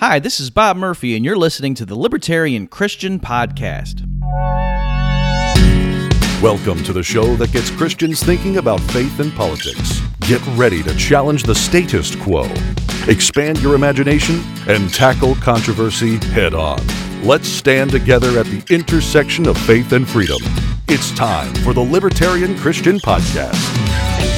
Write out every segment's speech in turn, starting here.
Hi, this is Bob Murphy, and you're listening to the Libertarian Christian Podcast. Welcome to the show that gets Christians thinking about faith and politics. Get ready to challenge the status quo, expand your imagination, and tackle controversy head on. Let's stand together at the intersection of faith and freedom. It's time for the Libertarian Christian Podcast.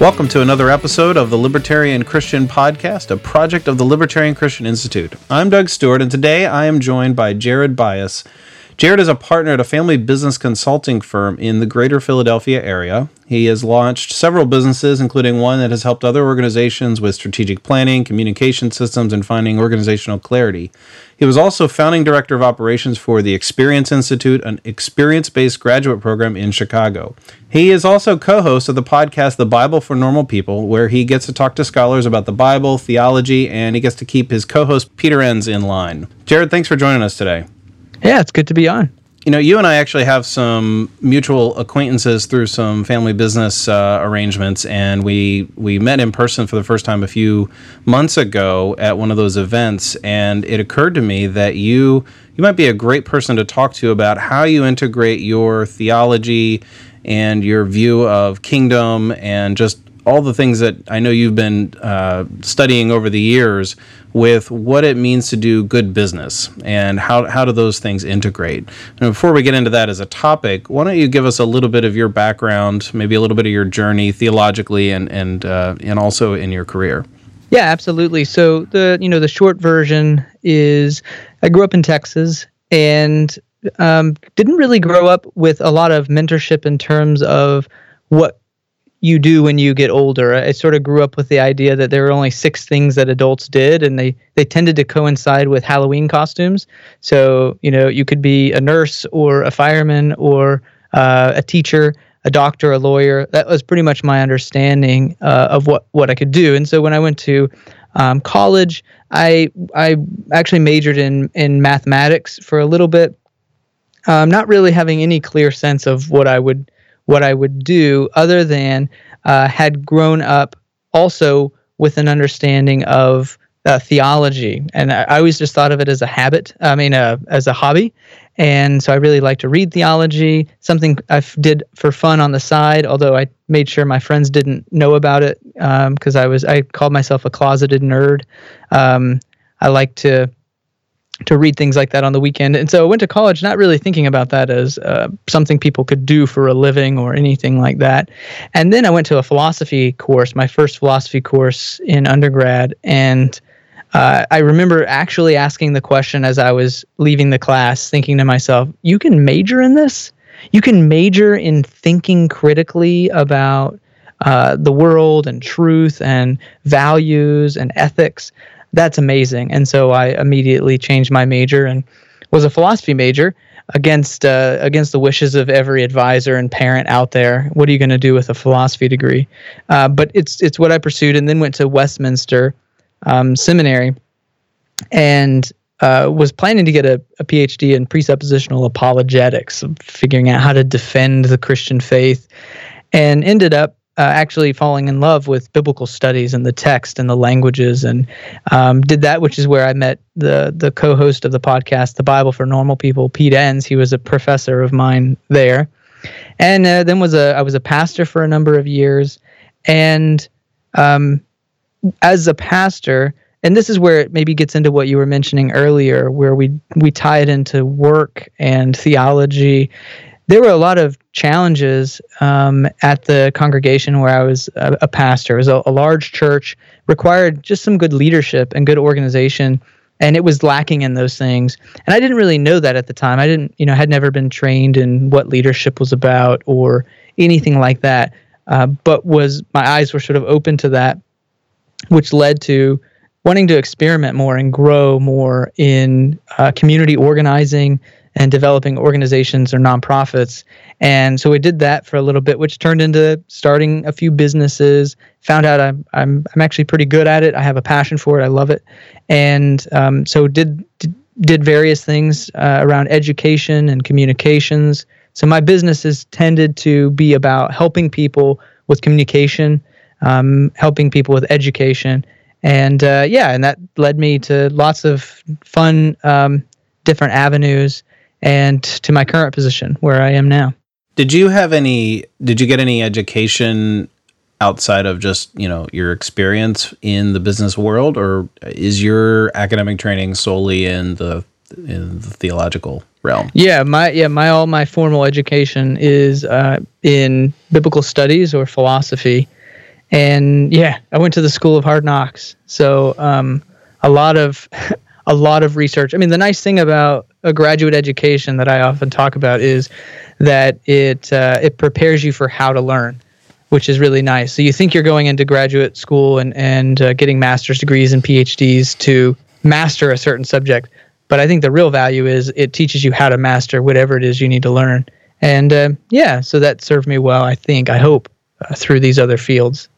Welcome to another episode of the Libertarian Christian Podcast, a project of the Libertarian Christian Institute. I'm Doug Stewart, and today I am joined by Jared Byas. Jared is a partner at a family business consulting firm in the greater Philadelphia area. He has launched several businesses, including one that has helped other organizations with strategic planning, communication systems, and finding organizational clarity. He was also founding director of operations for the Experience Institute, an experience based graduate program in Chicago. He is also co host of the podcast The Bible for Normal People, where he gets to talk to scholars about the Bible, theology, and he gets to keep his co host Peter Enns in line. Jared, thanks for joining us today. Yeah, it's good to be on. You know, you and I actually have some mutual acquaintances through some family business uh, arrangements, and we we met in person for the first time a few months ago at one of those events. And it occurred to me that you you might be a great person to talk to about how you integrate your theology and your view of kingdom and just all the things that I know you've been uh, studying over the years with what it means to do good business and how, how do those things integrate. And before we get into that as a topic, why don't you give us a little bit of your background, maybe a little bit of your journey theologically and and uh, and also in your career. Yeah, absolutely. So the you know the short version is I grew up in Texas and um, didn't really grow up with a lot of mentorship in terms of what you do when you get older. I sort of grew up with the idea that there were only six things that adults did, and they they tended to coincide with Halloween costumes. So you know, you could be a nurse or a fireman or uh, a teacher, a doctor, a lawyer. That was pretty much my understanding uh, of what what I could do. And so when I went to um, college, I I actually majored in in mathematics for a little bit, um, not really having any clear sense of what I would what I would do other than uh, had grown up also with an understanding of uh, theology. And I, I, always just thought of it as a habit, I mean, uh, as a hobby. And so I really like to read theology, something I did for fun on the side, although I made sure my friends didn't know about it because um, I was, I called myself a closeted nerd. Um, I like to to read things like that on the weekend. And so I went to college not really thinking about that as uh, something people could do for a living or anything like that. And then I went to a philosophy course, my first philosophy course in undergrad. And uh, I remember actually asking the question as I was leaving the class, thinking to myself, you can major in this? You can major in thinking critically about uh, the world and truth and values and ethics that's amazing. And so I immediately changed my major and was a philosophy major against uh, against the wishes of every advisor and parent out there. What are you going to do with a philosophy degree? Uh, but it's it's what I pursued, and then went to Westminster um, Seminary, and uh, was planning to get a, a PhD in presuppositional apologetics, figuring out how to defend the Christian faith, and ended up uh, actually falling in love with biblical studies and the text and the languages, and um, did that, which is where I met the the co-host of the podcast, The Bible for Normal People, Pete Enns. He was a professor of mine there, and uh, then was a I was a pastor for a number of years, and um, as a pastor. And this is where it maybe gets into what you were mentioning earlier, where we we tie it into work and theology there were a lot of challenges um, at the congregation where I was a, a pastor. It was a, a, large church, required just some good leadership and good organization, and it was lacking in those things. And I didn't really know that at the time. I didn't, you know, had never been trained in what leadership was about or anything like that. Uh, but was my eyes were sort of open to that, which led to wanting to experiment more and grow more in uh, community organizing and developing organizations or nonprofits. And so we did that for a little bit, which turned into starting a few businesses. Found out I'm I'm I'm actually pretty good at it. I have a passion for it. I love it, and um, so did did various things uh, around education and communications. So my businesses tended to be about helping people with communication, um, helping people with education, and uh, yeah, and that led me to lots of fun, um, different avenues, and to my current position where I am now. Did you have any? Did you get any education outside of just you know your experience in the business world, or is your academic training solely in the in the theological realm? Yeah, my yeah my all my formal education is uh, in biblical studies or philosophy, and yeah, I went to the School of Hard Knocks, so um, a lot of a lot of research. I mean, the nice thing about a graduate education that I often talk about is that it uh, it prepares you for how to learn which is really nice. So you think you're going into graduate school and and uh, getting master's degrees and PhDs to master a certain subject, but I think the real value is it teaches you how to master whatever it is you need to learn. And uh, yeah, so that served me well. I think I hope uh, through these other fields.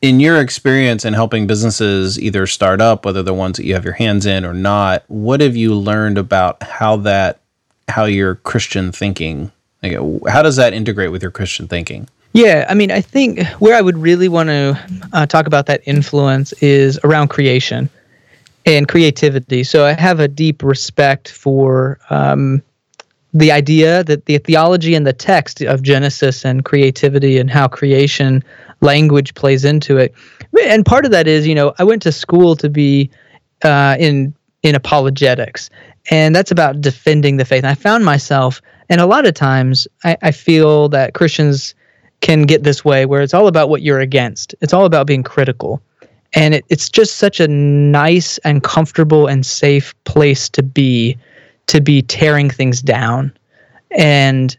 In your experience in helping businesses either start up, whether the ones that you have your hands in or not, what have you learned about how that, how your Christian thinking, like, how does that integrate with your Christian thinking? Yeah, I mean, I think where I would really want to uh, talk about that influence is around creation and creativity. So I have a deep respect for um, the idea that the theology and the text of Genesis and creativity and how creation language plays into it. And part of that is, you know, I went to school to be uh, in in apologetics, and that's about defending the faith. And I found myself, and a lot of times, I, I feel that Christians can get this way where it's all about what you're against. It's all about being critical. And it, it's just such a nice and comfortable and safe place to be, to be tearing things down. And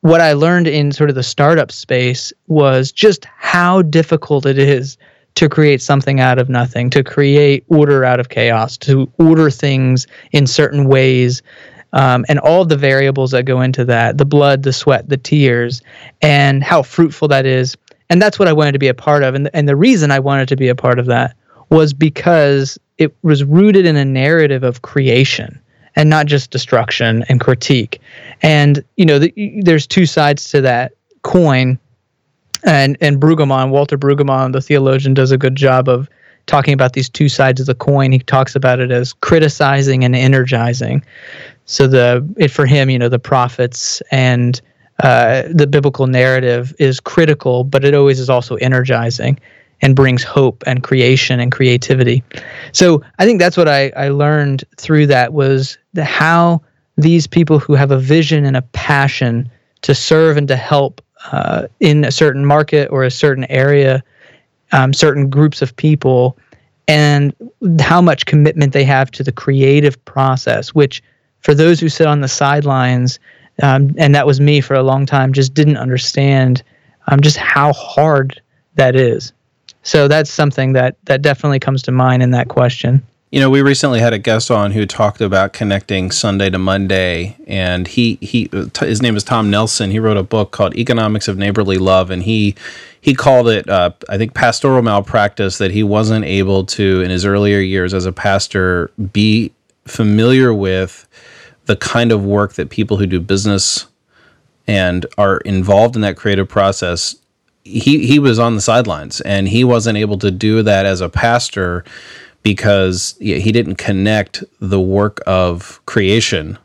what I learned in sort of the startup space was just how difficult it is to create something out of nothing, to create order out of chaos, to order things in certain ways um, and all the variables that go into that the blood, the sweat, the tears, and how fruitful that is. And that's what I wanted to be a part of. And, and the reason I wanted to be a part of that was because it was rooted in a narrative of creation and not just destruction and critique. And, you know, the, there's two sides to that coin. And, and Brueggemann, Walter Brueggemann, the theologian, does a good job of talking about these two sides of the coin. He talks about it as criticizing and energizing so the it for him you know the prophets and uh, the biblical narrative is critical but it always is also energizing and brings hope and creation and creativity so i think that's what i, I learned through that was the, how these people who have a vision and a passion to serve and to help uh, in a certain market or a certain area um, certain groups of people and how much commitment they have to the creative process which for those who sit on the sidelines, um, and that was me for a long time, just didn't understand um, just how hard that is. So that's something that that definitely comes to mind in that question. You know, we recently had a guest on who talked about connecting Sunday to Monday, and he he his name is Tom Nelson. He wrote a book called Economics of Neighborly Love, and he he called it uh, I think pastoral malpractice that he wasn't able to in his earlier years as a pastor be familiar with the kind of work that people who do business and are involved in that creative process he he was on the sidelines and he wasn't able to do that as a pastor because he didn't connect the work of creation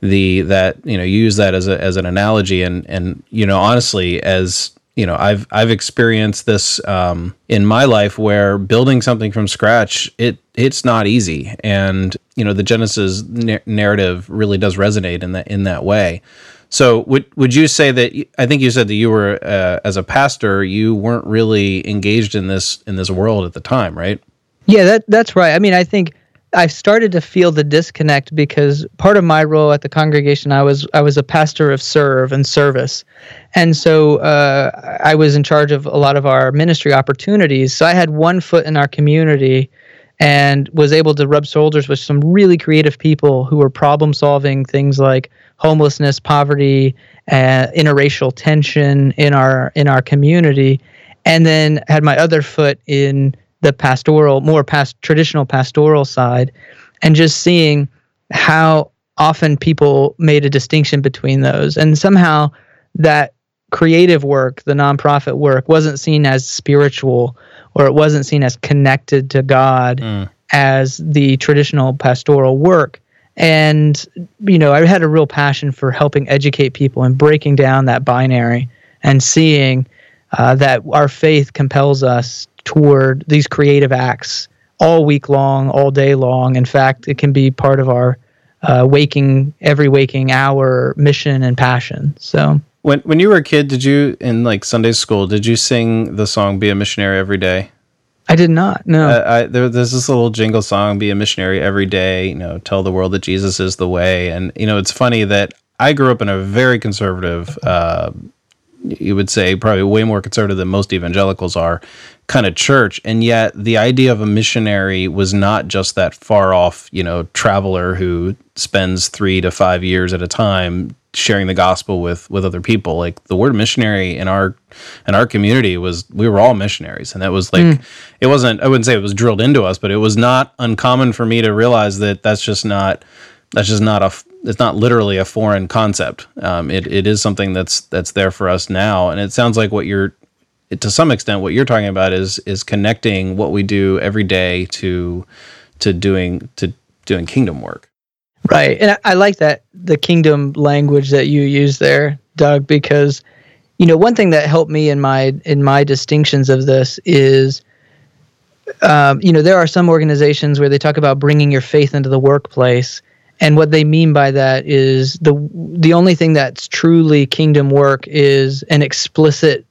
the that you know use that as a as an analogy. And and you know honestly as you know i've i've experienced this um, in my life where building something from scratch it it's not easy. And you know the genesis na- narrative really does resonate in that in that way so would would you say that i think you said that you were uh, as a pastor you weren't really engaged in this in this world at the time right? Yeah that that's right. I mean i think I started to feel the disconnect because part of my role at the congregation, I was I was a pastor of serve and service, and so uh, I was in charge of a lot of our ministry opportunities. So I had one foot in our community, and was able to rub shoulders with some really creative people who were problem solving things like homelessness, poverty, uh, interracial tension in our in our community, and then had my other foot in the pastoral, more past traditional pastoral side, and just seeing how often people made a distinction between those, and somehow that creative work, the nonprofit work, wasn't seen as spiritual or it wasn't seen as connected to God mm. as the traditional pastoral work. And, you know, I had a real passion for helping educate people and breaking down that binary and seeing uh, that our faith compels us toward these creative acts all week long, all day long. In fact, it can be part of our uh, waking, every waking hour mission and passion. So, when when you were a kid, did you in like Sunday school did you sing the song "Be a Missionary Every Day"? I did not. No. Uh, I, there, there's this little jingle song, "Be a Missionary Every Day." You know, tell the world that Jesus is the way. And you know, it's funny that I grew up in a very conservative. Uh, you would say probably way more conservative than most evangelicals are kind of church and yet the idea of a missionary was not just that far off you know traveler who spends 3 to 5 years at a time sharing the gospel with with other people like the word missionary in our in our community was we were all missionaries and that was like mm. it wasn't i wouldn't say it was drilled into us but it was not uncommon for me to realize that that's just not that's just not a it's not literally a foreign concept um, it, it is something that's that's there for us now and it sounds like what you're to some extent what you're talking about is is connecting what we do every day to to doing to doing kingdom work Right. And I, I like that the kingdom language that you use there, Doug, because you know, one thing that helped me in my in my distinctions of this is um, you know, there are some organizations where they talk about bringing your faith into the workplace, and what they mean by that is the the only thing that's truly kingdom work is an explicit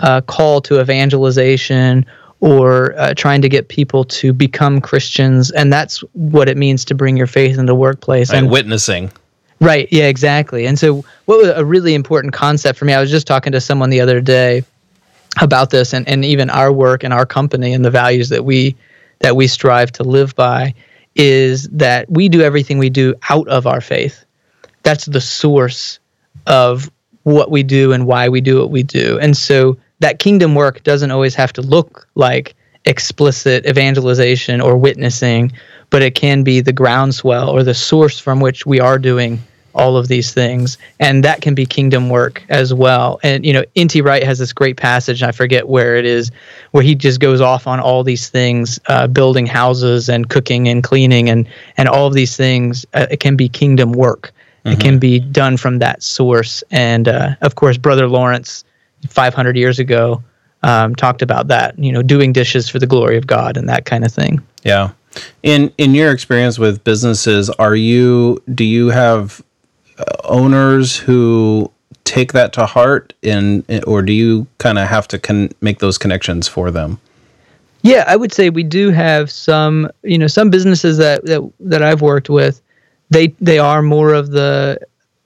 uh, call to evangelization or uh, trying to get people to become Christians, and that's what it means to bring your faith into the workplace right, and witnessing. Right. Yeah. Exactly. And so, what was a really important concept for me? I was just talking to someone the other day about this, and, and even our work and our company and the values that we that we strive to live by is that we do everything we do out of our faith. That's the source of what we do and why we do what we do. And so that kingdom work doesn't always have to look like explicit evangelization or witnessing, but it can be the groundswell or the source from which we are doing all of these things. And that can be kingdom work as well. And, you know, N.T. Wright has this great passage, I forget where it is, where he just goes off on all these things, uh, building houses and cooking and cleaning and, and all of these things. Uh, it can be kingdom work. Mm-hmm. It can be done from that source. And, uh, of course, Brother Lawrence 500 years ago um, talked about that, you know, doing dishes for the glory of God and that kind of thing. Yeah. In in your experience with businesses, are you do you have uh, owners who take that to heart and or do you kind of have to con- make those connections for them? Yeah, I would say we do have some, you know, some businesses that that, that I've worked with, they they are more of the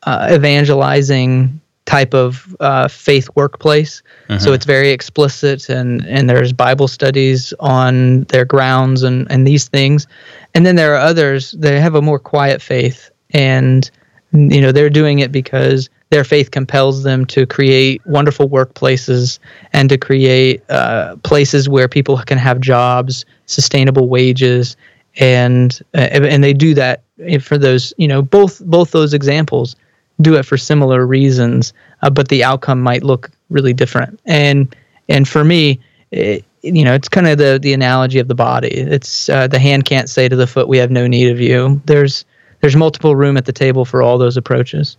uh, evangelizing type of uh, faith workplace. Mm-hmm. So it's very explicit, and and there's Bible studies on their grounds and and these things. And then there are others that have a more quiet faith, and you know they're doing it because their faith compels them to create wonderful workplaces and to create uh, places where people can have jobs, sustainable wages, and uh, and they do that for those you know both both those examples do it for similar reasons, uh, but the outcome might look really different. And and for me, it, you know, it's kind of the the analogy of the body. It's uh, the hand can't say to the foot, "We have no need of you." There's there's multiple room at the table for all those approaches.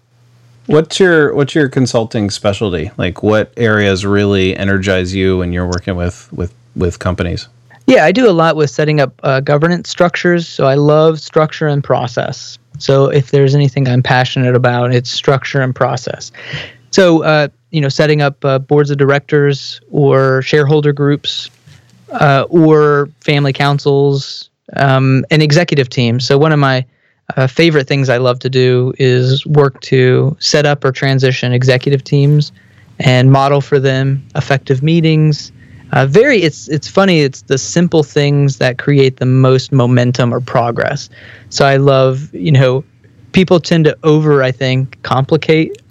What's your what's your consulting specialty? Like, what areas really energize you when you're working with with with companies? Yeah, I do a lot with setting up uh, governance structures. So I love structure and process. So if there's anything I'm passionate about, it's structure and process. So uh, you know, setting up uh, boards of directors or shareholder groups uh, or family councils um, and executive teams. So one of my uh, favorite things I love to do is work to set up or transition executive teams and model for them effective meetings, uh, very it's it's funny it's the simple things that create the most momentum or progress. So i love you know people tend to over i think complicate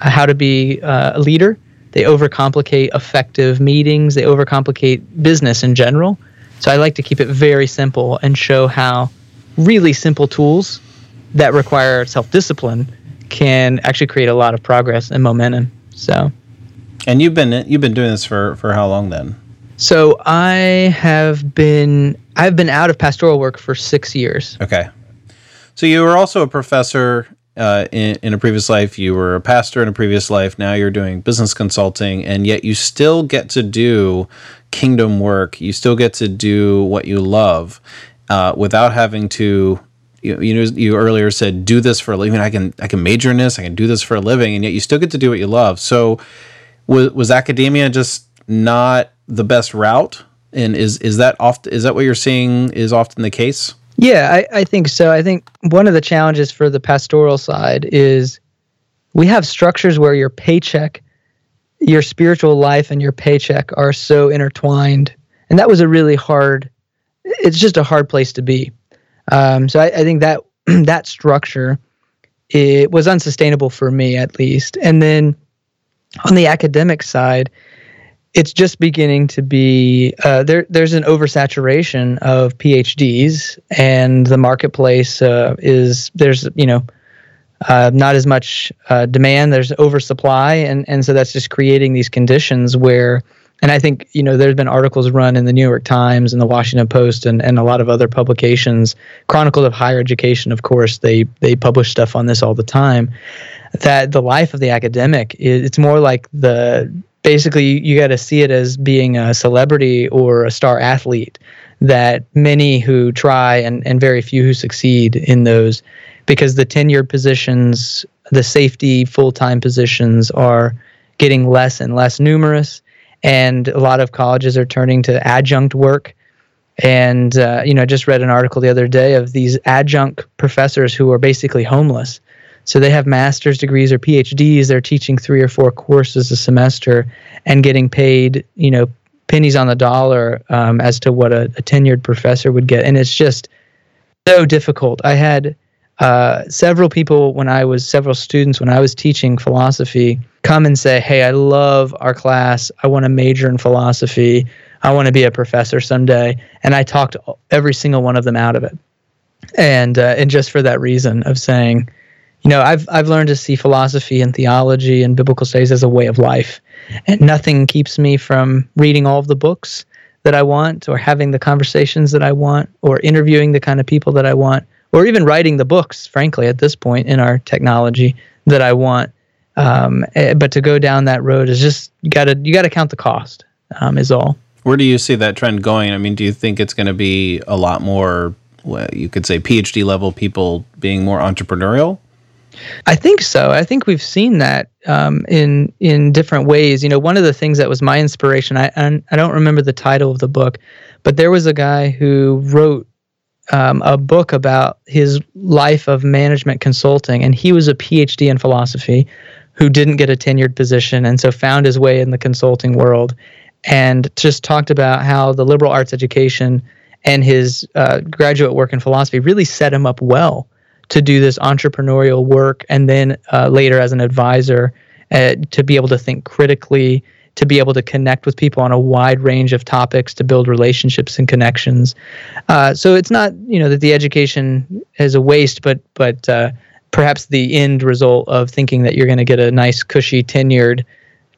how to be uh, a leader. They overcomplicate effective meetings. They overcomplicate business in general. So i like to keep it very simple and show how really simple tools that require self-discipline can actually create a lot of progress and momentum. So And you've been you've been doing this for for how long then? So I have been I've been out of pastoral work for six years. Okay. So you were also a professor uh, in, in a previous life. You were a pastor in a previous life. Now you're doing business consulting, and yet you still get to do kingdom work. You still get to do what you love uh, without having to. You, you know, you earlier said do this for a living. I can I can major in this. I can do this for a living, and yet you still get to do what you love. So, was was academia just not the best route? And is is that oft is that what you're seeing is often the case? Yeah, I, I think so. I think one of the challenges for the pastoral side is we have structures where your paycheck, your spiritual life, and your paycheck are so intertwined. And that was a really hard, it's just a hard place to be. Um, so I, I think that that structure it was unsustainable for me at least. And then on the academic side, it's just beginning to be uh, there. There's an oversaturation of PhDs, and the marketplace uh, is there's you know uh, not as much uh, demand. There's oversupply, and and so that's just creating these conditions where. And I think you know there's been articles run in the New York Times and the Washington Post and, and a lot of other publications, Chronicle of Higher Education. Of course, they they publish stuff on this all the time. That the life of the academic is it's more like the basically you got to see it as being a celebrity or a star athlete that many who try and, and very few who succeed in those because the tenured positions the safety full-time positions are getting less and less numerous and a lot of colleges are turning to adjunct work. And uh, you know I just read an article the other day of these adjunct professors who are basically homeless so they have master's degrees or PhDs. They're teaching three or four courses a semester and getting paid, you know, pennies on the dollar um, as to what a, a, tenured professor would get. And it's just so difficult. I had uh, several people when I was, several students when I was teaching philosophy come and say, Hey, I love our class. I want to major in philosophy. I want to be a professor someday. And I talked every single one of them out of it. And, uh, and just for that reason of saying, you know, I've I've learned to see philosophy and theology and biblical studies as a way of life, and nothing keeps me from reading all of the books that I want, or having the conversations that I want, or interviewing the kind of people that I want, or even writing the books. Frankly, at this point in our technology, that I want. Um, eh, but to go down that road is just you gotta you gotta count the cost. Um, is all. Where do you see that trend going? I mean, do you think it's going to be a lot more? well, You could say PhD level people being more entrepreneurial I think so. I think we've seen that um, in in different ways. You know, one of the things that was my inspiration. I I don't remember the title of the book, but there was a guy who wrote um, a book about his life of management consulting, and he was a PhD in philosophy, who didn't get a tenured position, and so found his way in the consulting world, and just talked about how the liberal arts education and his uh, graduate work in philosophy really set him up well to do this entrepreneurial work and then uh, later as an advisor uh, to be able to think critically to be able to connect with people on a wide range of topics to build relationships and connections. Uh, so it's not you know that the education is a waste but but uh, perhaps the end result of thinking that you're going to get a nice cushy tenured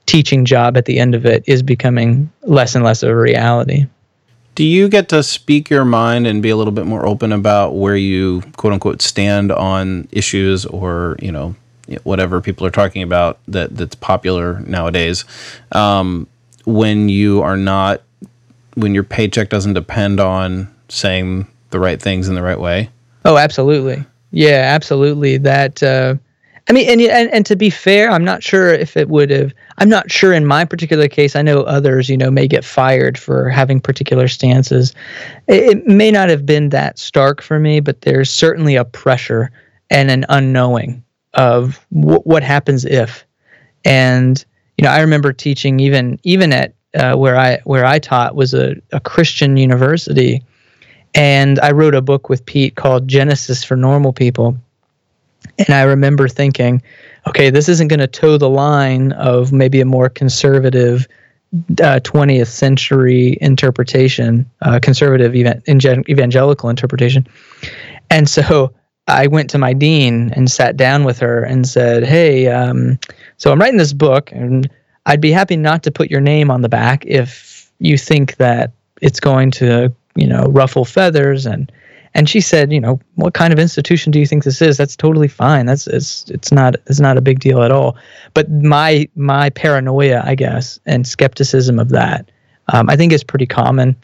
teaching job at the end of it is becoming less and less of a reality do you get to speak your mind and be a little bit more open about where you quote unquote stand on issues or, you know, whatever people are talking about that that's popular nowadays? Um, when you are not when your paycheck doesn't depend on saying the right things in the right way? Oh absolutely. Yeah absolutely. That uh, I mean, and, and and to be fair, I'm not sure if it would have. I'm not sure in my particular case. I know others, you know, may get fired for having particular stances. It, it may not have been that stark for me, but there's certainly a pressure and an unknowing of w- what happens if. And you know, I remember teaching even even at uh, where I where I taught was a, a Christian university, and I wrote a book with Pete called Genesis for Normal People and I remember thinking, okay, this isn't going to toe the line of maybe a more conservative uh, 20th century interpretation, uh, conservative evangelical interpretation. And so I went to my dean and sat down with her and said, hey, um, so I'm writing this book and I'd be happy not to put your name on the back if you think that it's going to, you know, ruffle feathers and and she said, you know, what kind of institution do you think this is? That's totally fine. That's it's it's not it's not a big deal at all. But my my paranoia, I guess, and skepticism of that, um, I think is pretty common.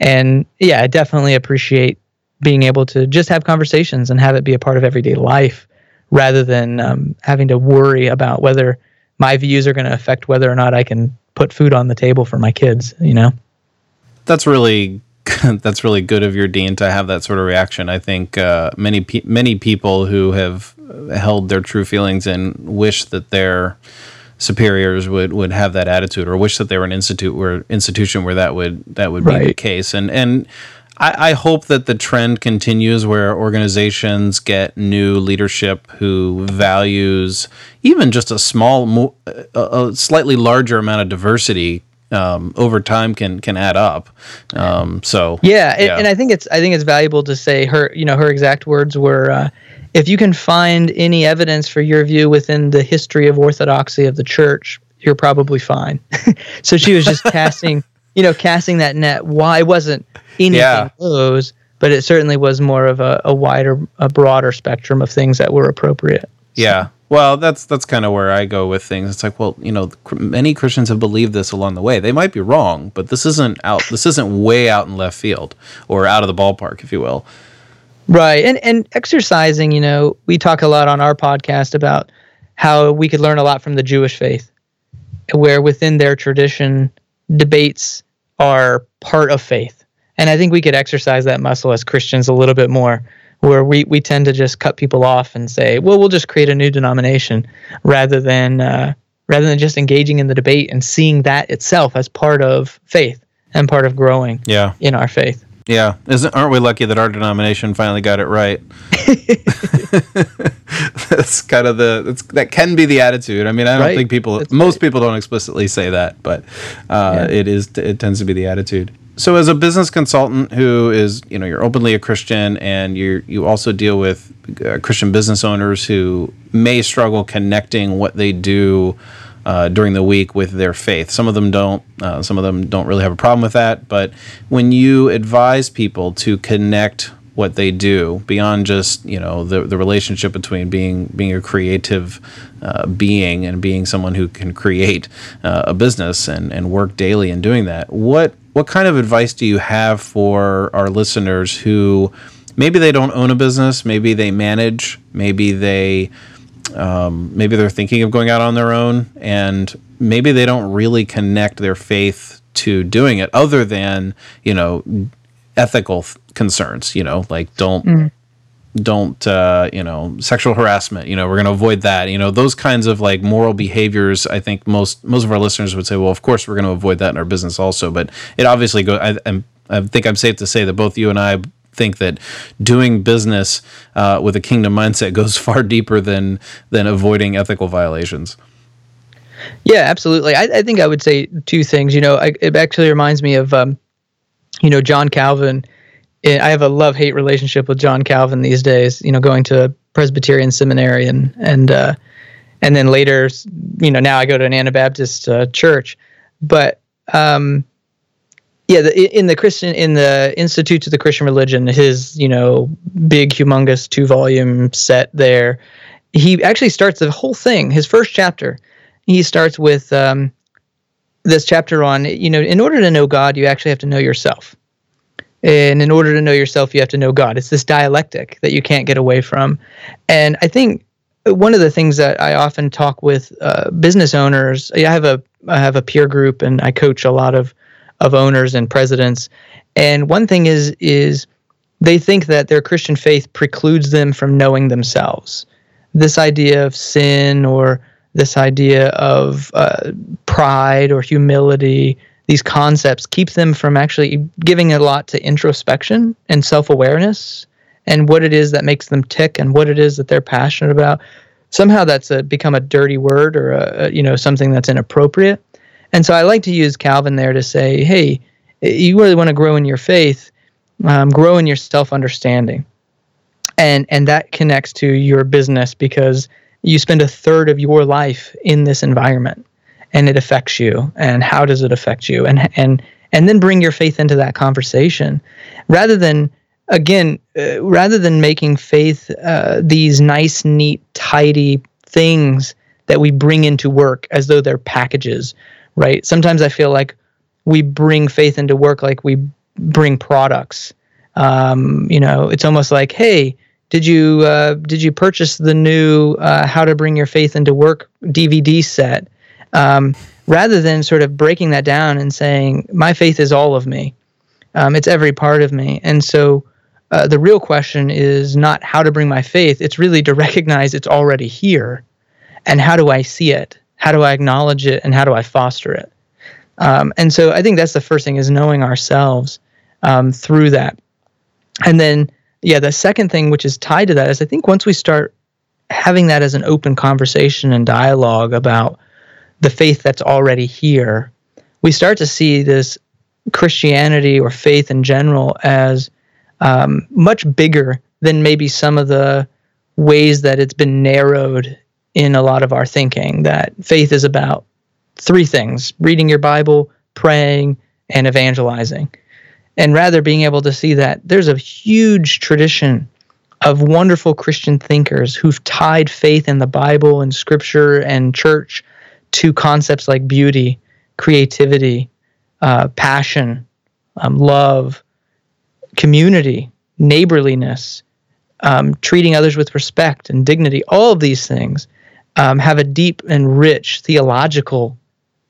And yeah, I definitely appreciate being able to just have conversations and have it be a part of everyday life rather than um, having to worry about whether my views are going to affect whether or not I can put food on the table for my kids, you know? That's really that's really good of your dean to have that sort of reaction. I think uh, many pe- many people who have held their true feelings and wish that their superiors would, would have that attitude, or wish that they were an institute where institution where that would that would right. be the case. And and I, I, hope that the trend continues where organizations get new leadership who values even just a small, a, a slightly larger amount of diversity um, over time can can add up. Um, so yeah, yeah. And, I think it's I think it's valuable to say her you know her exact words were. Uh, if you can find any evidence for your view within the history of orthodoxy of the church, you're probably fine. so she was just casting, you know, casting that net. Why it wasn't anything yeah. close, but it certainly was more of a, a wider, a broader spectrum of things that were appropriate. Yeah. Well, that's that's kind of where I go with things. It's like, well, you know, many Christians have believed this along the way. They might be wrong, but this isn't out. This isn't way out in left field or out of the ballpark, if you will. Right, and and exercising. You know, we talk a lot on our podcast about how we could learn a lot from the Jewish faith, where within their tradition, debates are part of faith, and I think we could exercise that muscle as Christians a little bit more where we, we tend to just cut people off and say, well, we'll just create a new denomination rather than uh, rather than just engaging in the debate and seeing that itself as part of faith and part of growing yeah. in our faith. Yeah, Isn't, aren't we lucky that our denomination finally got it right? that's kind of the that can be the attitude. I mean, I don't right. think people, that's most right. people don't explicitly say that, but uh, yeah. it is it tends to be the attitude so as a business consultant who is you know you're openly a christian and you you also deal with uh, christian business owners who may struggle connecting what they do uh, during the week with their faith. Some of them don't uh, some of them don't really have a problem with that but when you advise people to connect what they do beyond just you know the the relationship between being being a creative uh, being and being someone who can create uh, a business and and work daily in doing that what what kind of advice do you have for our listeners who maybe they don't own a business, maybe they manage, maybe they um, maybe they're thinking of going out on their own, and maybe they don't really connect their faith to doing it, other than you know ethical th- concerns. You know, like don't. Mm don't uh, you know sexual harassment you know we're going to avoid that you know those kinds of like moral behaviors i think most most of our listeners would say well of course we're going to avoid that in our business also but it obviously goes I, I'm, I think i'm safe to say that both you and i think that doing business uh, with a kingdom mindset goes far deeper than than avoiding ethical violations. Yeah absolutely. I, I think i would say two things you know I, it actually reminds me of um, you know john calvin I have a love hate relationship with John Calvin these days. You know, going to a Presbyterian seminary and and uh, and then later, you know, now I go to an Anabaptist uh, church. But um, yeah, the, in the Christian in the Institute of the Christian Religion, his you know big, humongous two volume set there, he actually starts the whole thing. His first chapter, he starts with um, this chapter on you know, in order to know God, you actually have to know yourself and in order to know yourself, you have to know God. It's this dialectic that you can't get away from. And I think one of the things that I often talk with uh, business owners, I have a I have a peer group and I coach a lot of of owners and presidents. And one thing is is they think that their Christian faith precludes them from knowing themselves. This idea of sin or this idea of uh, pride or humility these concepts keep them from actually giving a lot to introspection and self-awareness and what it is that makes them tick and what it is that they're passionate about. Somehow that's a, become a dirty word or a, you know something that's inappropriate. And so i like to use calvin there to say hey you really want to grow in your faith um, grow in your self-understanding. And and that connects to your business because you spend a third of your life in this environment and it affects you and how does it affect you? And and and then bring your faith into that conversation. Rather than again uh, rather than making faith uh, these nice neat tidy things that we bring into work as though they're packages right? Sometimes i feel like we bring faith into work like we bring products. Um, you know it's almost like hey did you uh, did you purchase the new uh, how to bring your faith into work dvd set um, rather than sort of breaking that down and saying, my faith is all of me, um, it's every part of me. And so uh, the real question is not how to bring my faith, it's really to recognize it's already here. And how do I see it? How do I acknowledge it? And how do I foster it? Um, and so I think that's the first thing is knowing ourselves um, through that. And then, yeah, the second thing, which is tied to that, is I think once we start having that as an open conversation and dialogue about the faith that's already here, we start to see this Christianity or faith in general as um, much bigger than maybe some of the ways that it's been narrowed in a lot of our thinking. That faith is about three things reading your Bible, praying, and evangelizing. And rather being able to see that there's a huge tradition of wonderful Christian thinkers who've tied faith in the Bible and scripture and church to concepts like beauty, creativity, uh, passion, um, love, community, neighborliness, um, treating others with respect and dignity. All of these things um, have a deep and rich theological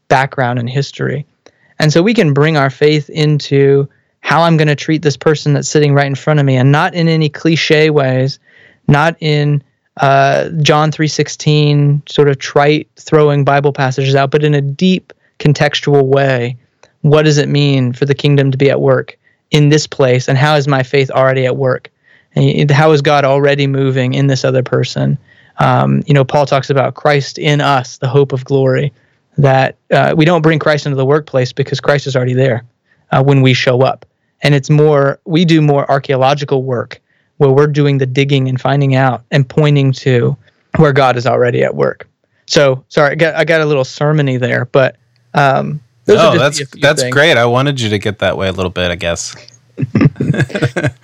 background and history. And so we can bring our faith into how I'm going to treat this person that's sitting right in front of me, and not in any cliche ways, not in uh, John 3:16 sort of trite throwing Bible passages out, but in a deep contextual way. What does it mean for the kingdom to be at work in this place, and how is my faith already at work? And how is God already moving in this other person? Um, you know, Paul talks about Christ in us, the hope of glory. That uh, we don't bring Christ into the workplace because Christ is already there uh, when we show up, and it's more we do more archaeological work where we're doing the digging and finding out and pointing to where God is already at work. So sorry, I got I got a little sermony there, but um, oh, that's that's things. great. I wanted you to get that way a little bit, I guess.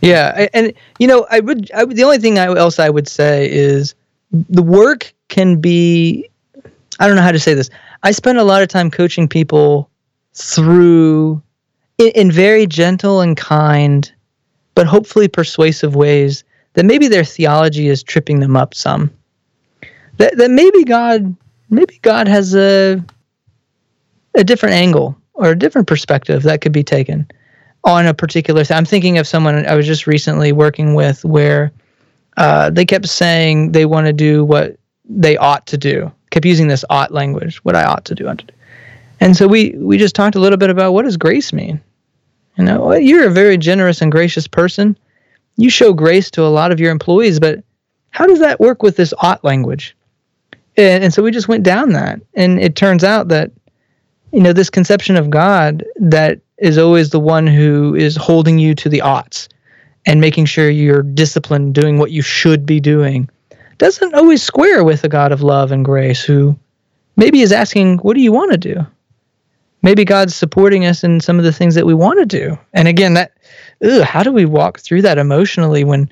yeah, and you know, I would I, the only thing I, else I would say is the work can be. I don't know how to say this. I spend a lot of time coaching people through in, in very gentle and kind but hopefully persuasive ways that maybe their theology is tripping them up some. That that maybe God maybe God has a a different angle or a different perspective that could be taken on a particular thing. I'm thinking of someone I was just recently working with where uh, they kept saying they want to do what they ought to do. Kept using this ought language, what I ought to do. And so we we just talked a little bit about what does grace mean? You know, you're a very generous and gracious person. You show grace to a lot of your employees, but how does that work with this ought language? And, and so we just went down that. And it turns out that, you know, this conception of God that is always the one who is holding you to the oughts and making sure you're disciplined, doing what you should be doing, doesn't always square with a God of love and grace who maybe is asking, What do you want to do? Maybe God's supporting us in some of the things that we want to do. And again, that ugh, how do we walk through that emotionally when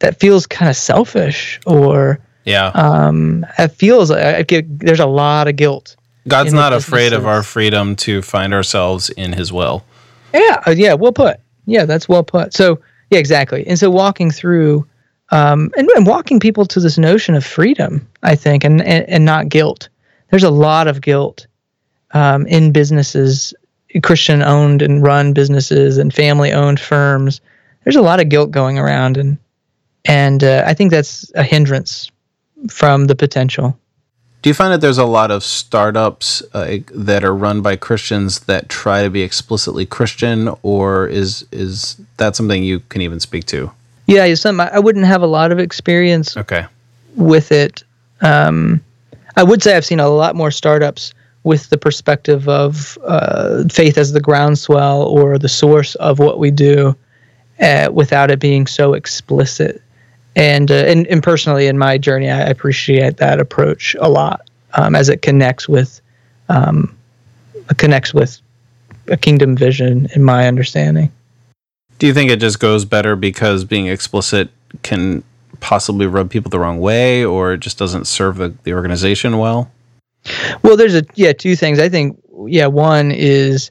that feels kind of selfish or yeah, um, it feels I get, there's a lot of guilt. God's not afraid of our freedom to find ourselves in His will. Yeah, uh, yeah, well put. Yeah, that's well put. So yeah, exactly. And so walking through. Um, and, and walking people to this notion of freedom, I think, and, and, and not guilt. There's a lot of guilt um, in businesses, Christian owned and run businesses and family owned firms, there's a lot of guilt going around, and and uh, I think that's a hindrance from the potential. Do you find that there's a lot of startups uh, that are run by Christians that try to be explicitly Christian, or is is that something you can even speak to? Yeah, something I wouldn't have a lot of experience. Okay. With it, um, I would say I've seen a lot more startups with the perspective of uh, faith as the groundswell or the source of what we do uh, without it being so explicit. And, uh, and, and personally, in my journey, I appreciate that approach a lot. um, as it connects with um, connects with a kingdom vision, in my understanding. Do you think it just goes better because being explicit can possibly rub people the wrong way, or it just doesn't serve the, the organization well? Well, there's a yeah two things. I think yeah one is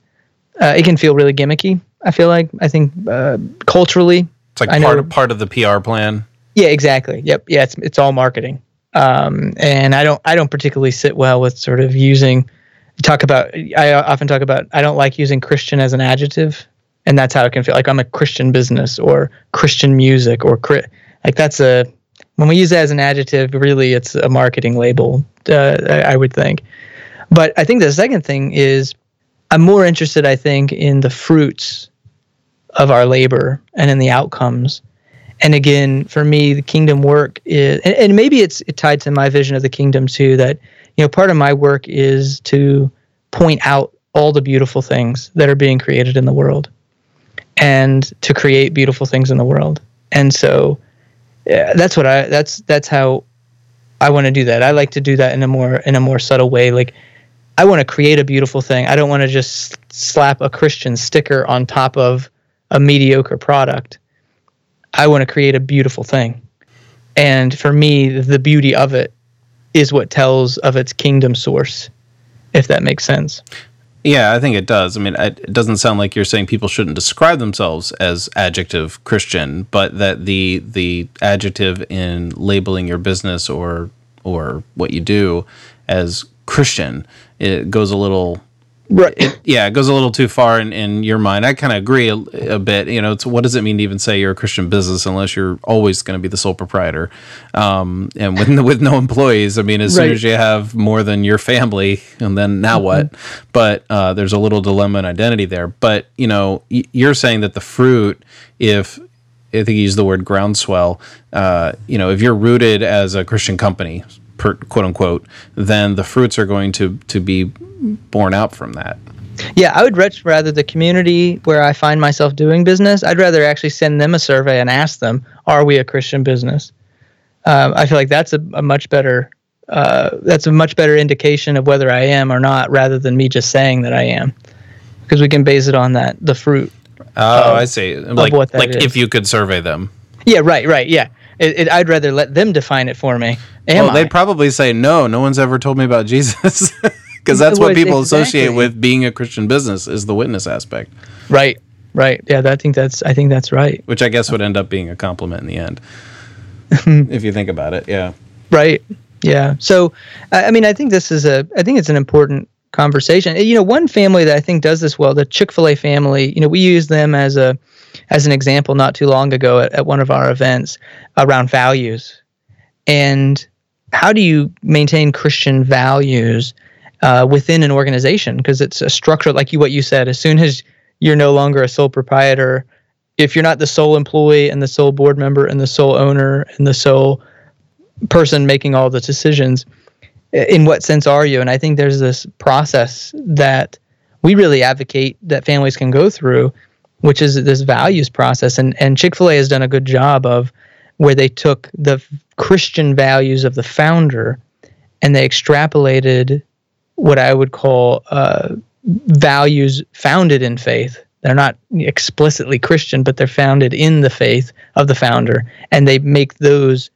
uh, it can feel really gimmicky. I feel like I think uh, culturally it's like I part know- of part of the PR plan. Yeah, exactly. Yep. Yeah, it's it's all marketing. Um, and I don't I don't particularly sit well with sort of using talk about I often talk about I don't like using Christian as an adjective, and that's how it can feel like I'm a Christian business or Christian music or like that's a when we use that as an adjective, really it's a marketing label. Uh, I, I would think, but I think the second thing is I'm more interested. I think in the fruits of our labor and in the outcomes and again for me the kingdom work is and, and maybe it's it tied to my vision of the kingdom too that you know part of my work is to point out all the beautiful things that are being created in the world and to create beautiful things in the world and so yeah, that's what i that's that's how i want to do that i like to do that in a more in a more subtle way like i want to create a beautiful thing i don't want to just slap a christian sticker on top of a mediocre product I want to create a beautiful thing. And for me, the beauty of it is what tells of its kingdom source, if that makes sense. Yeah, I think it does. I mean, it doesn't sound like you're saying people shouldn't describe themselves as adjective Christian, but that the the adjective in labeling your business or or what you do as Christian, it goes a little Right. yeah, it goes a little too far in, in your mind. I kind of agree a, a bit. You know, it's what does it mean to even say you're a Christian business unless you're always going to be the sole proprietor, um, and with no, with no employees. I mean, as soon as you have more than your family, and then now what? But uh, there's a little dilemma and identity there. But you know, y- you're saying that the fruit, if I think you used the word groundswell. Uh, you know, if you're rooted as a Christian company, per, quote unquote, then the fruits are going to to be borne out from that. Yeah, I would much rather the community where I find myself doing business, I'd rather actually send them a survey and ask them, are we a Christian business? Um, I feel like that's a, a much better uh, that's a much better indication of whether I am or not, rather than me just saying that I am, because we can base it on that the fruit. Oh, I see. Like, what like is. if you could survey them. Yeah, right, right, yeah. It, it, I'd rather let them define it for me. Am well, I? they'd probably say, no, no one's ever told me about Jesus. Because that's what people associate with being a Christian business is the witness aspect, right, right. Yeah, that, I think that's I think that's right. which I guess would end up being a compliment in the end. if you think about it, yeah. Right. Yeah. So, I I mean, I think this is a, I think it's an important conversation. You know, one family that I think does this well, the Chick Fil A family. You know, we use them as a, as an example not too long ago at, at one of our events around values, and how do you maintain Christian values uh, within an organization? Because it's a structure, like you what you said. As soon as you're no longer a sole proprietor, if you're not the sole employee and the sole board member and the sole owner and the sole person making all the decisions in what sense are you and i think there's this process that we really advocate that families can go through which is this values process and and chick-fil-a has done a good job of where they took the christian values of the founder and they extrapolated what i would call uh, values founded in faith they're not explicitly christian but they're founded in the faith of the founder and they make those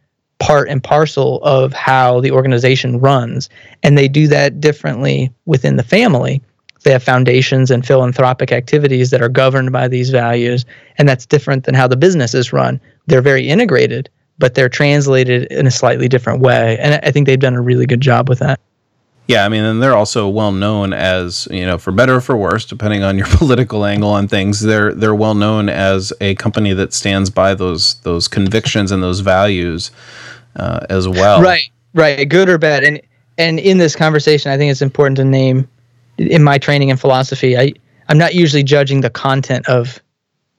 part and parcel of how the organization runs. And they do that differently within the family. They have foundations and philanthropic activities that are governed by these values. And that's different than how the business is run. They're very integrated, but they're translated in a slightly different way. And I think they've done a really good job with that. Yeah, I mean, and they're also well known as you know, for better or for worse, depending on your political angle on things. They're they're well known as a company that stands by those those convictions and those values uh, as well. Right, right, good or bad. And and in this conversation, I think it's important to name in my training in philosophy, I I'm not usually judging the content of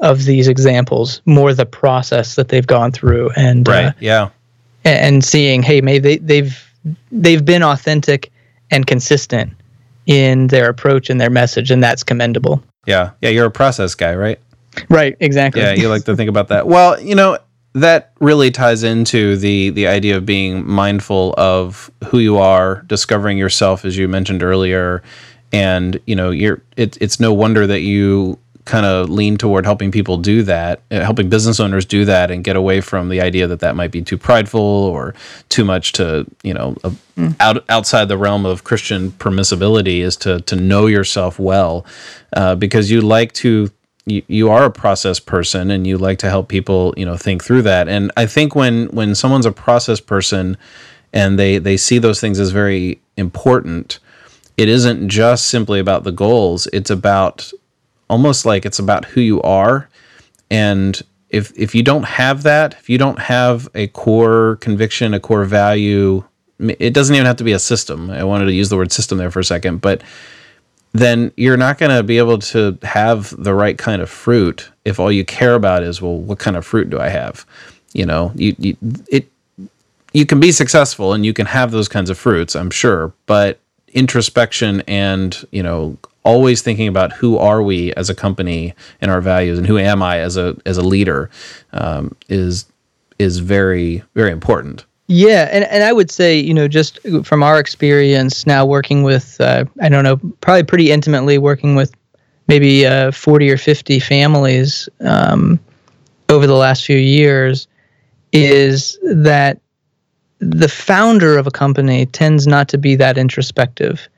of these examples, more the process that they've gone through and Right. uh, yeah. and, and seeing, hey, maybe they, they've they've been authentic and consistent in their approach and their message, and that's commendable. Yeah. Yeah. You're a process guy, right? Right, exactly. Yeah. You like to think about that. Well, you know, that really ties into the the idea of being mindful of who you are, discovering yourself, as you mentioned earlier, and you know, you're it, it's no wonder that you kind of lean toward helping people do that, uh, helping business owners do that, and get away from the idea that that might be too prideful or too much to you know mm. out outside the realm of Christian permissibility is to to know yourself well, uh, because you like to. You, you are a process person and you like to help people you know think through that and i think when when someone's a process person and they they see those things as very important it isn't just simply about the goals. It's about almost like it's about who you are. And if if you don't have that if you don't have a core conviction a core value it doesn't even have to be a system. I wanted to use the word system there for a second but then you're not going to be able to have the right kind of fruit if all you care about is well what kind of fruit do i have? You know you, you it you can be successful and you can have those kinds of fruits i'm sure but introspection and you know always thinking about who are we as a company and our values and who am I as a as a leader um, is is very very important. Yeah, and, and I would say, you know, just from our experience now working with, uh, I don't know, probably pretty intimately working with maybe uh, 40 or 50 families um, over the last few years, is that the founder of a company tends not to be that introspective.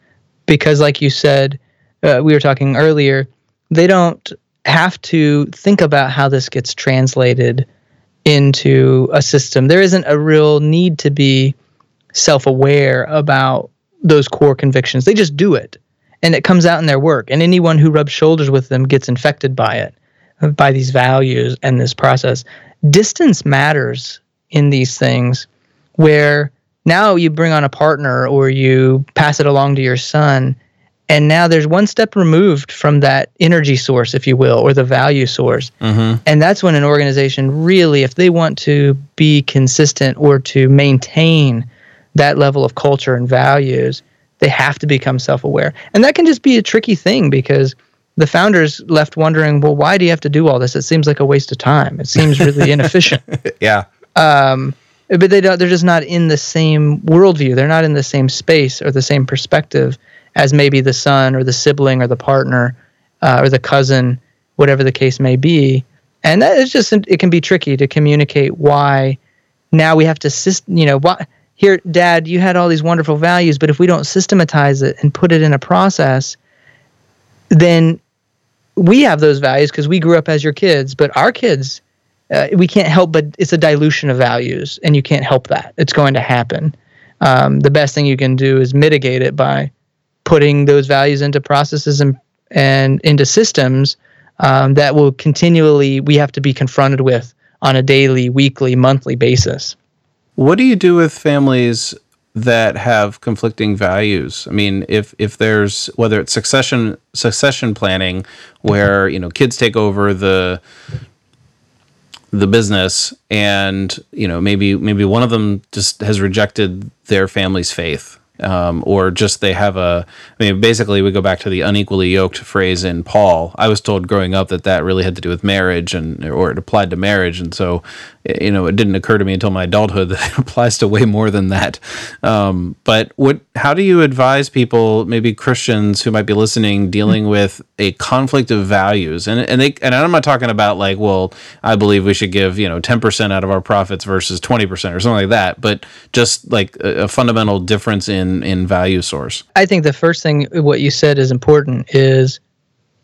Because, like you said, uh, we were talking earlier, they don't have to think about how this gets translated into a system. There isn't a real need to be self aware about those core convictions. They just do it. And it comes out in their work. And anyone who rubs shoulders with them gets infected by it, by these values and this process. Distance matters in these things where now you bring on a partner or you pass it along to your son and now there's one step removed from that energy source if you will or the value source. Mm-hmm. and that's when an organization really if they want to be consistent or to maintain that level of culture and values they have to become self-aware. And that can just be a tricky thing because the founders left wondering well why do you have to do all this? It seems like a waste of time. It seems really inefficient. Yeah. Um, but they don't they're just not in the same worldview they're not in the same space or the same perspective as maybe the son or the sibling or the partner uh, or the cousin, whatever the case may be. And that is just it can be tricky to communicate why now we have to you know why here dad you had all these wonderful values but if we don't systematize it and put it in a process then we have those values because we grew up as your kids but our kids uh, we can't help but it's a dilution of values and you can't help that it's going to happen um, the best thing you can do is mitigate it by putting those values into processes and and into systems um, that will continually we have to be confronted with on a daily, weekly, monthly basis. What do you do with families that have conflicting values? I mean, if if there's whether it's succession succession planning, where you know kids take over the the business and you know maybe maybe one of them just has rejected their family's faith um, or just they have a. I mean, basically, we go back to the unequally yoked phrase in Paul. I was told growing up that that really had to do with marriage, and or it applied to marriage, and so you know, it didn't occur to me until my adulthood that it applies to way more than that. Um, but what? How do you advise people, maybe Christians who might be listening, dealing mm-hmm. with a conflict of values? And and they and I'm not talking about like, well, I believe we should give you know 10 percent out of our profits versus 20 percent or something like that, but just like a, a fundamental difference in in value source. I think the first thing what you said is important is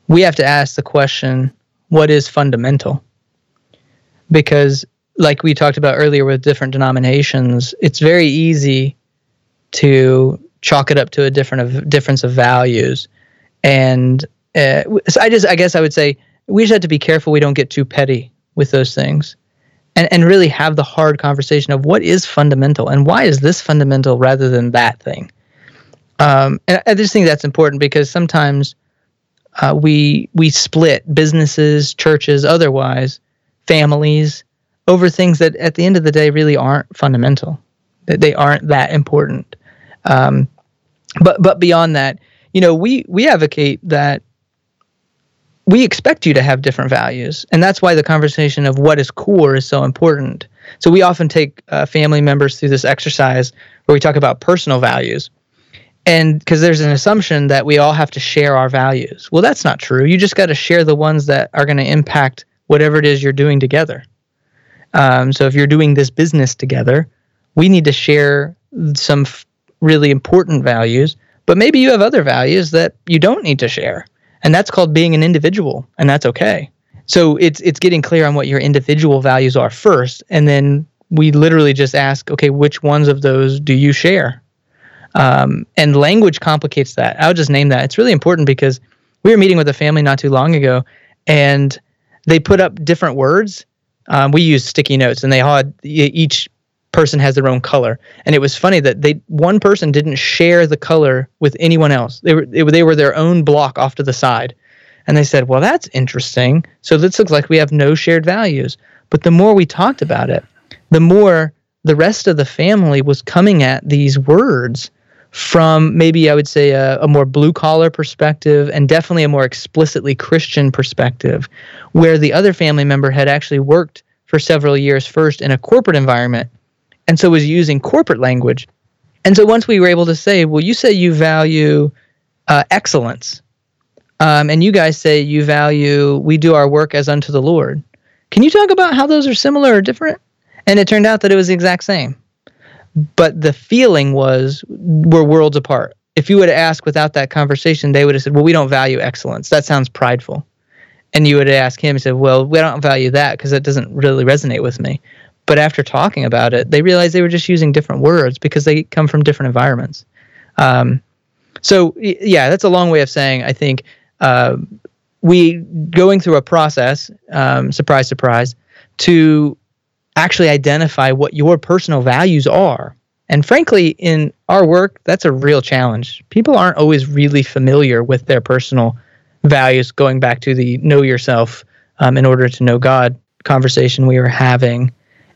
we have to ask the question, what is fundamental? Because like we talked about earlier with different denominations, it's very easy to chalk it up to a different of difference of values. And uh, so I just, I guess I would say we just have to be careful we don't get too petty with those things and, and really have the hard conversation of what is fundamental and why is this fundamental rather than that thing. Um, and I just think that's important because sometimes uh, we we split businesses, churches, otherwise, families over things that at the end of the day really aren't fundamental that they aren't that important um, but but beyond that you know we we advocate that we expect you to have different values. And that's why the conversation of what is core is so important. So we often take uh, family members through this exercise where we talk about personal values. And because there's an assumption that we all have to share our values. Well, that's not true. You just got to share the ones that are going to impact whatever it is you're doing together. Um, so if you're doing this business together, we need to share some f- really important values, but maybe you have other values that you don't need to share. And that's called being an individual, and that's okay. So it's it's getting clear on what your individual values are first, and then we literally just ask, okay, which ones of those do you share? Um, and language complicates that. I'll just name that. It's really important because we were meeting with a family not too long ago, and they put up different words. Um, we use sticky notes, and they had each person has their own color. And it was funny that they one person didn't share the color with anyone else. They were they, they were their own block off to the side. And they said, "Well, that's interesting. So this looks like we have no shared values." But the more we talked about it, the more the rest of the family was coming at these words from maybe I would say a, a more blue collar perspective and definitely a more explicitly Christian perspective, where the other family member had actually worked for several years first in a corporate environment and so was using corporate language. And so once we were able to say, well, you say you value uh, excellence, um, and you guys say you value we do our work as unto the Lord. Can you talk about how those are similar or different? And it turned out that it was the exact same. But the feeling was we're worlds apart. If you would have asked without that conversation, they would have said, well, we don't value excellence. That sounds prideful. And you would ask him, he said, well, we don't value that because that doesn't really resonate with me. But after talking about it, they realized they were just using different words because they come from different environments. Um, so yeah, that's a long way of saying I think uh, we going through a process, um, surprise, surprise, to actually identify what your personal values are. And frankly, in our work, that's a real challenge. People aren't always really familiar with their personal values. Going back to the know yourself um, in order to know God conversation we were having.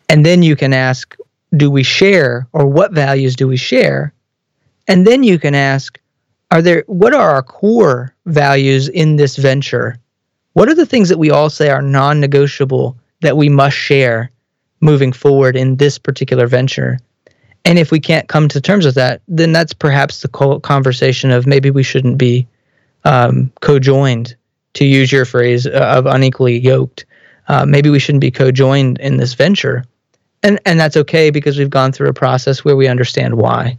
And then you can ask, do we share or what values do we share? And then you can ask, are there what are our core values in this venture? What are the things that we all say are non-negotiable that we must share moving forward in this particular venture? And if we can't come to terms with that, then that's perhaps the conversation of maybe we shouldn't be um, co-joined, to use your phrase, uh, of unequally yoked. Uh, maybe we shouldn't be co-joined in this venture and and that's okay because we've gone through a process where we understand why.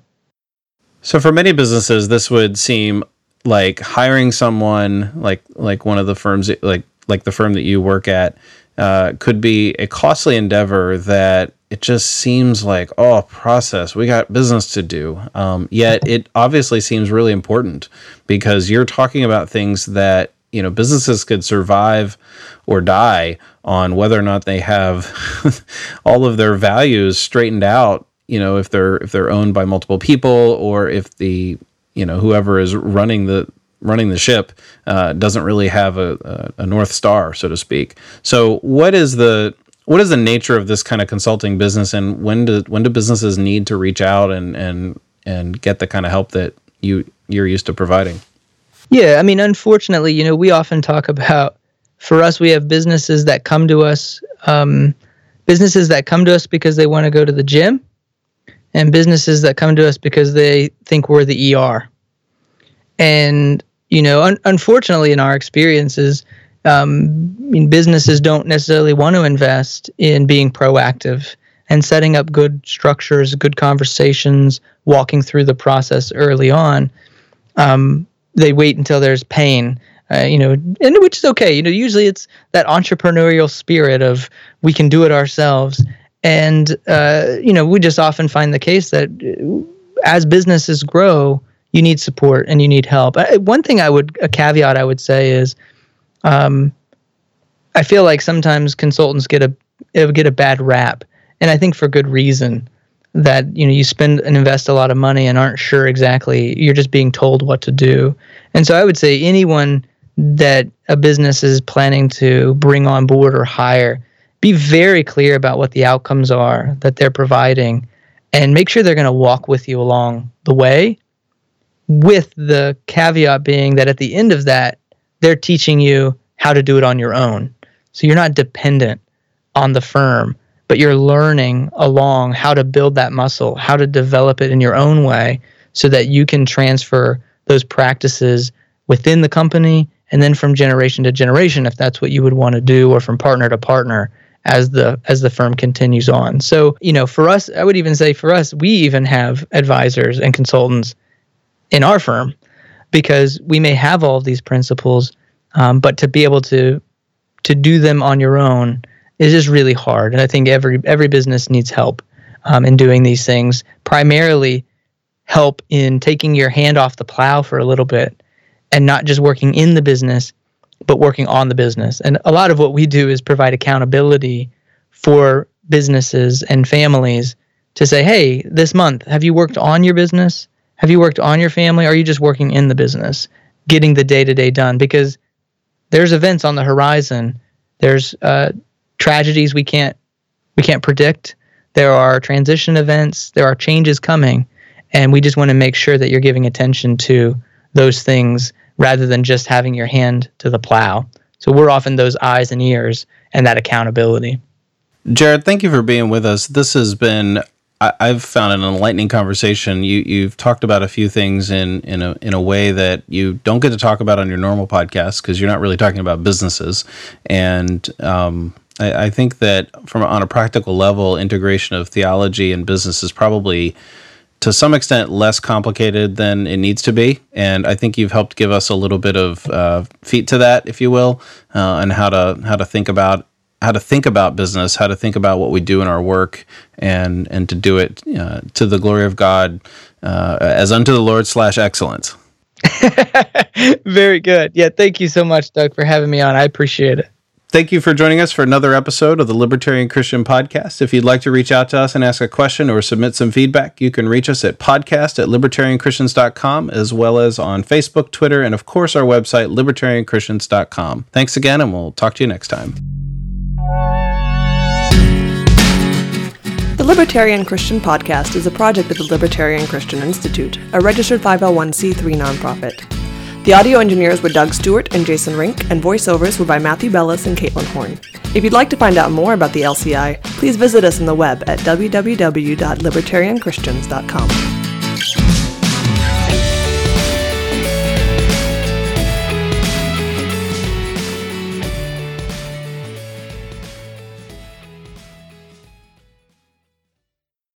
So for many businesses, this would seem like hiring someone like like one of the firms like like the firm that you work at uh, could be a costly endeavor that it just seems like oh process we got business to do. Um, yet it obviously seems really important because you're talking about things that you know businesses could survive or die on whether or not they have all of their values straightened out you know if they're if they're owned by multiple people or if the you know whoever is running the running the ship uh, doesn't really have a, a, north star so to speak so what is the what is the nature of this kind of consulting business and when do when do businesses need to reach out and and and get the kind of help that you you're used to providing yeah, I mean, unfortunately, you know, we often talk about for us, we have businesses that come to us, um, businesses that come to us because they want to go to the gym, and businesses that come to us because they think we're the ER. And you know, un- unfortunately, in our experiences, um, I mean, businesses don't necessarily want to invest in being proactive and setting up good structures, good conversations, walking through the process early on. Um, they wait until there's pain uh, you know, and which is okay. You know, usually it's that entrepreneurial spirit of we can do it ourselves, and uh, you know, we just often find the case that as businesses grow, you need support and you need help. One thing I would a caveat I would say is, um, I feel like sometimes consultants get a get a bad rap, and I think for good reason that you know you spend and invest a lot of money and aren't sure exactly you're just being told what to do. And so i would say anyone that a business is planning to bring on board or hire be very clear about what the outcomes are that they're providing and make sure they're going to walk with you along the way with the caveat being that at the end of that they're teaching you how to do it on your own. So you're not dependent on the firm, but you're learning along how to build that muscle, how to develop it in your own way so that you can transfer those practices within the company and then from generation to generation if that's what you would want to do or from partner to partner as the as the firm continues on. So, you know, for us, I would even say for us, we even have advisors and consultants in our firm because we may have all of these principles, um, but to be able to to do them on your own is just really hard. And I think every every business needs help um, in doing these things. Primarily, help in taking your hand off the plow for a little bit and not just working in the business, but working on the business. And a lot of what we do is provide accountability for businesses and families to say, hey, this month, have you worked on your business? Have you worked on your family? Or are you just working in the business, getting the day to day done? Because there's events on the horizon. There's uh, tragedies we can't we can't predict. There are transition events. There are changes coming, and we just want to make sure that you're giving attention to those things rather than just having your hand to the plow. So we're often those eyes and ears and that accountability. Jared, thank you for being with us. This has been I, have found an enlightening conversation. You you've talked about a few things in in a in a way that you don't get to talk about on your normal podcast because you're not really talking about businesses. And um, I, I think that from on a practical level, integration of theology and business is probably to some extent less complicated than it needs to be. And I think you've helped give us a little bit of uh, feet to that, if you will, uh, and how to how to think about how to think about business, how to think about what we do in our work, and and to do it uh, to the glory of God, uh, as unto the Lord slash excellence. Very good. Yeah, thank you so much, Doug, for having me on. I appreciate it. Thank you for joining us for another episode of the Libertarian Christian Podcast. If you'd like to reach out to us and ask a question or submit some feedback, you can reach us at podcast at libertarianchristians.com, as well as on Facebook, Twitter, and of course our website, libertarianchristians.com. Thanks again, and we'll talk to you next time. The Libertarian Christian Podcast is a project of the Libertarian Christian Institute, a registered 501c3 nonprofit. The audio engineers were Doug Stewart and Jason Rink, and voiceovers were by Matthew Bellis and Caitlin Horn. If you'd like to find out more about the LCI, please visit us on the web at www.libertarianchristians.com.